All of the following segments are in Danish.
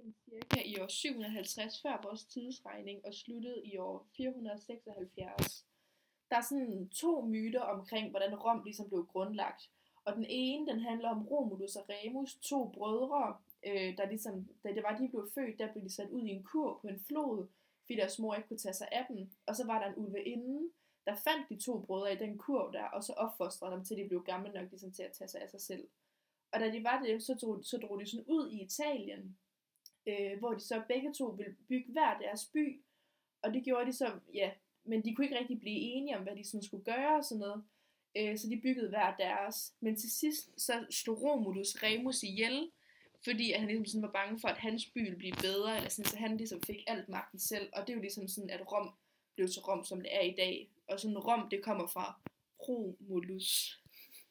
byen cirka i år 750 før vores tidsregning og sluttede i år 476. Der er sådan to myter omkring, hvordan Rom ligesom blev grundlagt. Og den ene, den handler om Romulus og Remus, to brødre, øh, der ligesom, da det var, de blev født, der blev de sat ud i en kur på en flod, fordi deres mor ikke kunne tage sig af dem. Og så var der en ulveinde, der fandt de to brødre i den kurv der, og så opfostrede dem til de blev gamle nok ligesom til at tage sig af sig selv. Og da de var det, så drog, så drog de sådan ud i Italien, øh, hvor de så begge to ville bygge hver deres by. Og det gjorde de så, ja, men de kunne ikke rigtig blive enige om, hvad de sådan skulle gøre og sådan noget. Øh, så de byggede hver deres. Men til sidst, så slog Romulus Remus ihjel, fordi at han ligesom sådan var bange for, at hans by ville blive bedre, eller sådan, så han ligesom fik alt magten selv. Og det er jo ligesom sådan, at Rom blev til Rom, som det er i dag. Og sådan Rom, det kommer fra Romulus.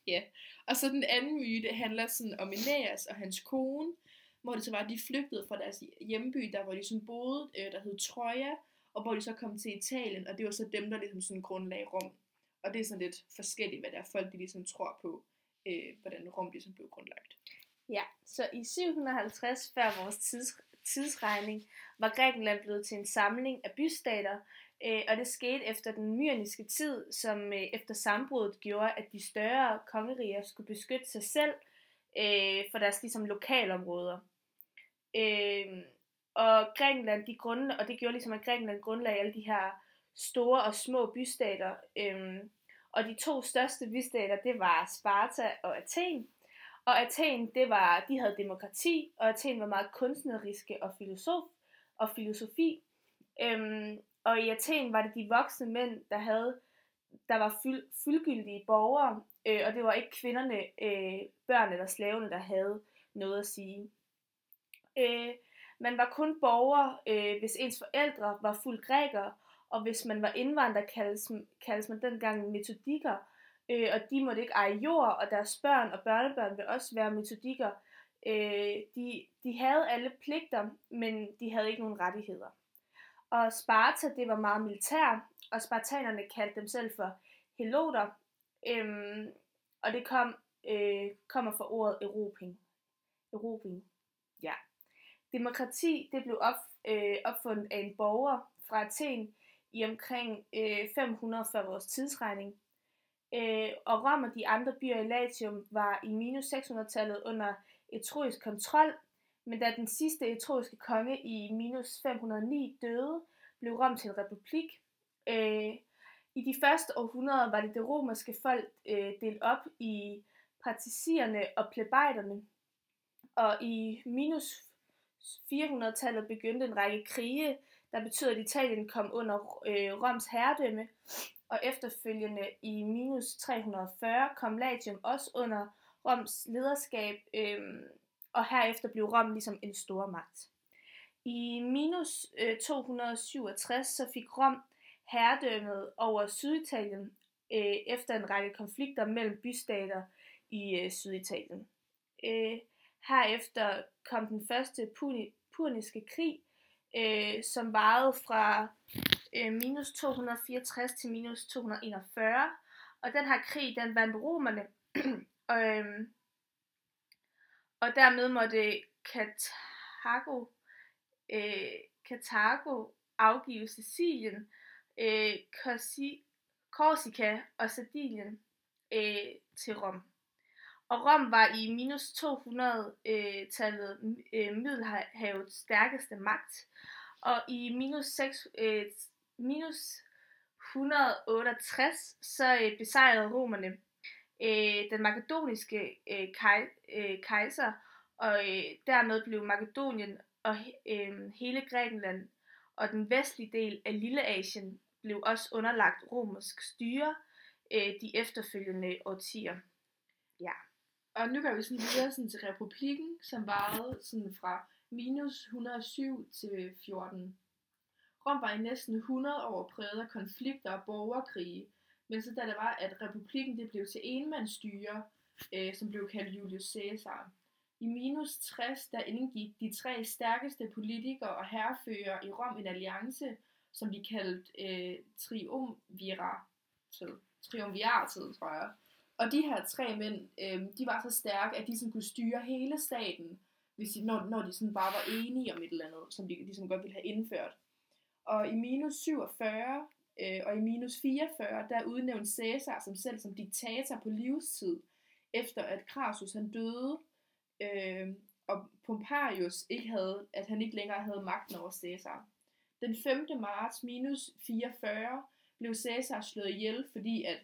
Ja. Og så den anden myte handler sådan om Aeneas og hans kone, hvor det så var, at de flygtede fra deres hjemby, der hvor de sådan boede, øh, der hed Troja, og hvor de så kom til Italien, og det var så dem, der ligesom sådan grundlagde Rom. Og det er sådan lidt forskelligt, hvad der er folk, de ligesom tror på, øh, hvordan Rom ligesom blev grundlagt. Ja, så i 750 før vores tids, tidsregning var Grækenland blevet til en samling af bystater, øh, og det skete efter den myrniske tid, som øh, efter sambruddet gjorde, at de større kongeriger skulle beskytte sig selv øh, for deres ligesom lokalområder. Øh, og Grækenland, de grunde, og det gjorde ligesom, at Grækenland grundlagde alle de her store og små bystater. Øh, og de to største bystater, det var Sparta og Athen. Og Athen, det var, de havde demokrati, og Athen var meget kunstneriske og filosof og filosofi. Øhm, og i Athen var det de voksne mænd, der havde, der var fyld, fyldgyldige borgere, øh, og det var ikke kvinderne, øh, børn eller slavene, der havde noget at sige. Øh, man var kun borger, øh, hvis ens forældre var fuld grækere, og hvis man var indvandrer, kaldes, kaldes man dengang metodikker, øh, og de måtte ikke eje jord, og deres børn og børnebørn vil også være metodikker. Øh, de, de havde alle pligter, men de havde ikke nogen rettigheder. Og Sparta, det var meget militær, og spartanerne kaldte dem selv for heloter, øhm, og det kom, øh, kommer fra ordet erobring. Erobring, ja. Demokrati, det blev op, øh, opfundet af en borger fra Athen i omkring øh, 500 før vores tidsregning. Øh, og Rom og de andre byer i Latium var i minus 600-tallet under etruisk kontrol, men da den sidste etruiske konge i minus 509 døde, blev Rom til en republik. Øh, I de første århundreder var det det romerske folk øh, delt op i patricierne og plebejderne, og i minus 400-tallet begyndte en række krige, der betød, at Italien kom under øh, Roms herredømme, og efterfølgende i minus 340 kom Latium også under Roms lederskab, øh, og herefter blev Rom ligesom en stor magt. I minus øh, 267 så fik Rom herredømmet over Syditalien øh, efter en række konflikter mellem bystater i øh, Syditalien. Øh, herefter kom den første puni, puniske krig, øh, som varede fra øh, minus 264 til minus 241. Og den her krig, den vandt romerne. og, øh, og dermed måtte Karthago, øh, Karthago afgive Sicilien, øh, Korsika og Sardinien øh, til Rom. Og Rom var i minus 200-tallet øh, øh, Middelhavets stærkeste magt. Og i minus, 6, øh, minus 168 så øh, besejrede romerne øh, den makedoniske øh, kej, øh, kejser, og øh, dermed blev Makedonien og øh, hele Grækenland og den vestlige del af Lilleasien blev også underlagt romersk styre øh, de efterfølgende årtier. Ja. Og nu går vi sådan videre sådan til republikken, som varede sådan fra minus 107 til 14. Rom var i næsten 100 år præget af konflikter og borgerkrige, men så da det var, at republikken det blev til enmandsstyre, øh, som blev kaldt Julius Caesar. I minus 60, der indgik de tre stærkeste politikere og herrefører i Rom en alliance, som de kaldte øh, triumviratet, triumviratet, tror jeg. Og de her tre mænd, øh, de var så stærke, at de sådan kunne styre hele staten, hvis de, når, når de sådan bare var enige om et eller andet, som de ligesom godt ville have indført. Og i minus 47 øh, og i minus 44, der udnævnte Cæsar som selv som diktator på livstid, efter at Crassus han døde, øh, og Pompeius ikke havde, at han ikke længere havde magten over Cæsar. Den 5. marts minus 44 blev Cæsar slået ihjel, fordi at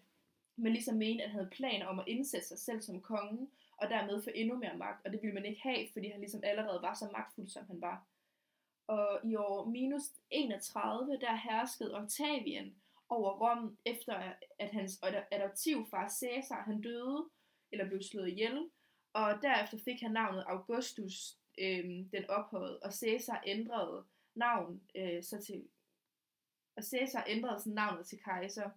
men ligesom mente, at han havde planer om at indsætte sig selv som konge, og dermed få endnu mere magt, og det ville man ikke have, fordi han ligesom allerede var så magtfuld, som han var. Og i år minus 31, der herskede Octavian over Rom, efter at hans adoptivfar Caesar, han døde, eller blev slået ihjel, og derefter fik han navnet Augustus, øh, den ophøjet, og Caesar ændrede navn øh, så til, og Caesar ændrede sådan navnet til kejser.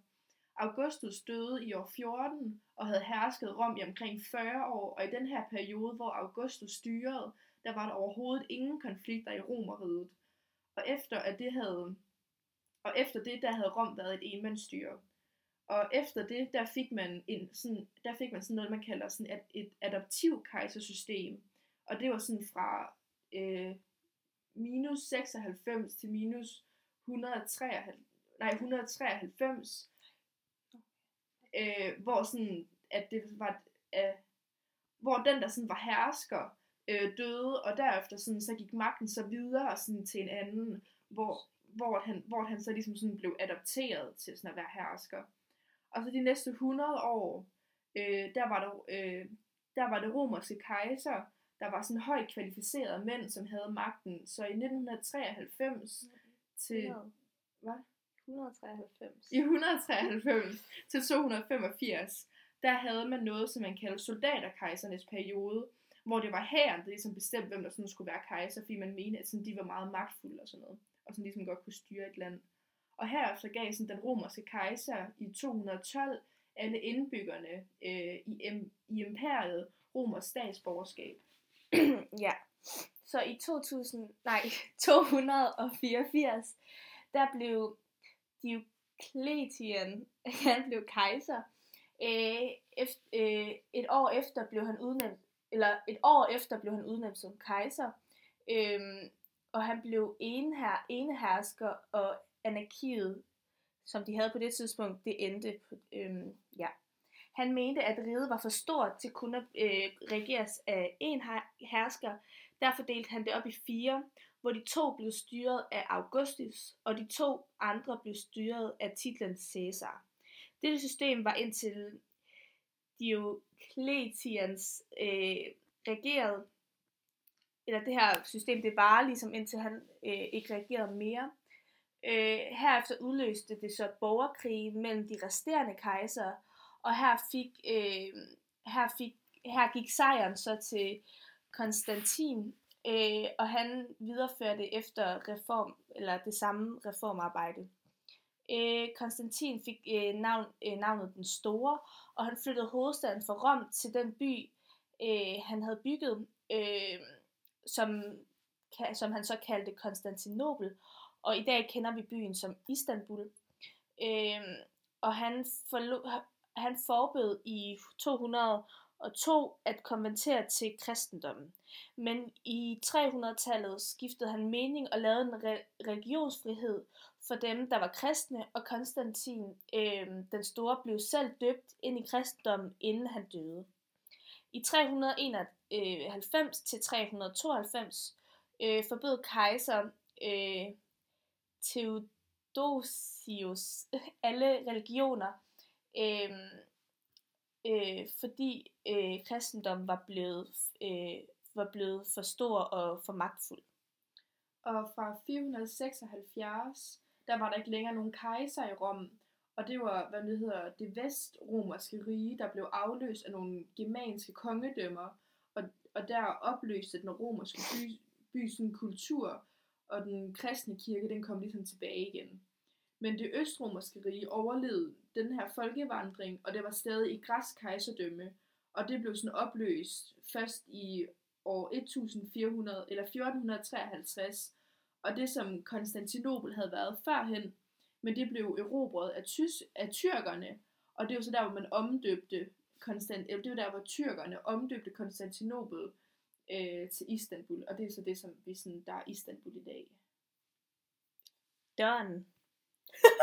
Augustus døde i år 14 og havde hersket Rom i omkring 40 år, og i den her periode, hvor Augustus styrede, der var der overhovedet ingen konflikter i Romeriet. Og efter at det havde og efter det, der havde Rom været et enmandsstyre. Og efter det, der fik man en sådan, der fik man sådan noget, man kalder sådan et, et adoptiv kejsersystem. Og det var sådan fra øh, minus 96 til minus 193, nej, 193, øh, hvor sådan, at det var, øh, hvor den der sådan var hersker, øh, døde, og derefter sådan, så gik magten så videre sådan, til en anden, hvor, hvor, han, hvor han så ligesom sådan blev adopteret til sådan at være hersker. Og så de næste 100 år, øh, der, var der, øh, der var det romerske kejser, der var sådan højt kvalificerede mænd, som havde magten. Så i 1993 til... Hvad? 193. I 193 til 285, der havde man noget, som man kalder soldaterkejsernes periode, hvor det var hæren, der ligesom bestemte, hvem der sådan skulle være kejser, fordi man mente, at sådan, de var meget magtfulde og sådan noget, og sådan ligesom godt kunne styre et land. Og herefter gav sådan den romerske kejser i 212 alle indbyggerne øh, i, i imperiet romers statsborgerskab. ja, så i 2000, nej, 284, der blev Diocletian, han blev kejser. Øh, efter, øh, et år efter blev han udnævnt, eller et år efter blev han udnævnt som kejser, øh, og han blev eneher, enehersker, og anarkiet, som de havde på det tidspunkt, det endte. Øh, ja. Han mente, at riget var for stort til kun at øh, regeres af en hersker. Derfor delte han det op i fire, hvor de to blev styret af Augustus, og de to andre blev styret af titlen Caesar. Dette system var indtil Diocletians øh, regerede, eller det her system, det var ligesom indtil han øh, ikke regerede mere. Øh, herefter udløste det så borgerkrig mellem de resterende kejsere, og her fik, øh, her fik her gik sejren så til Konstantin, øh, og han videreførte efter reform eller det samme reformarbejde. Øh, Konstantin fik øh, navn, øh, navnet den Store, og han flyttede hovedstaden fra Rom til den by, øh, han havde bygget, øh, som, som han så kaldte Konstantinopel, og i dag kender vi byen som Istanbul. Øh, og han, forlod, han forbød i 200 og to at konvertere til kristendommen. Men i 300-tallet skiftede han mening og lavede en re- religionsfrihed for dem, der var kristne, og Konstantin øh, den Store blev selv døbt ind i kristendommen, inden han døde. I 391 øh, til 392 øh, forbød kejser øh, Theodosius alle religioner, øh, øh, fordi øh, kristendommen var blevet, øh, var blevet for stor og for magtfuld. Og fra 476, der var der ikke længere nogen kejser i Rom, og det var, hvad det hedder, det vestromerske rige, der blev afløst af nogle germanske kongedømmer, og, og der opløste den romerske by, by sådan kultur, og den kristne kirke, den kom ligesom tilbage igen. Men det østromerske rige overlevede den her folkevandring, og det var stadig i græsk kejserdømme, og det blev sådan opløst først i år 1400 eller 1453, og det som Konstantinopel havde været førhen, men det blev erobret af, tys, af tyrkerne, og det var så der, hvor man omdøbte Konstant, eller det var der, hvor tyrkerne omdøbte Konstantinopel øh, til Istanbul, og det er så det, som vi sådan, der er Istanbul i dag. Done.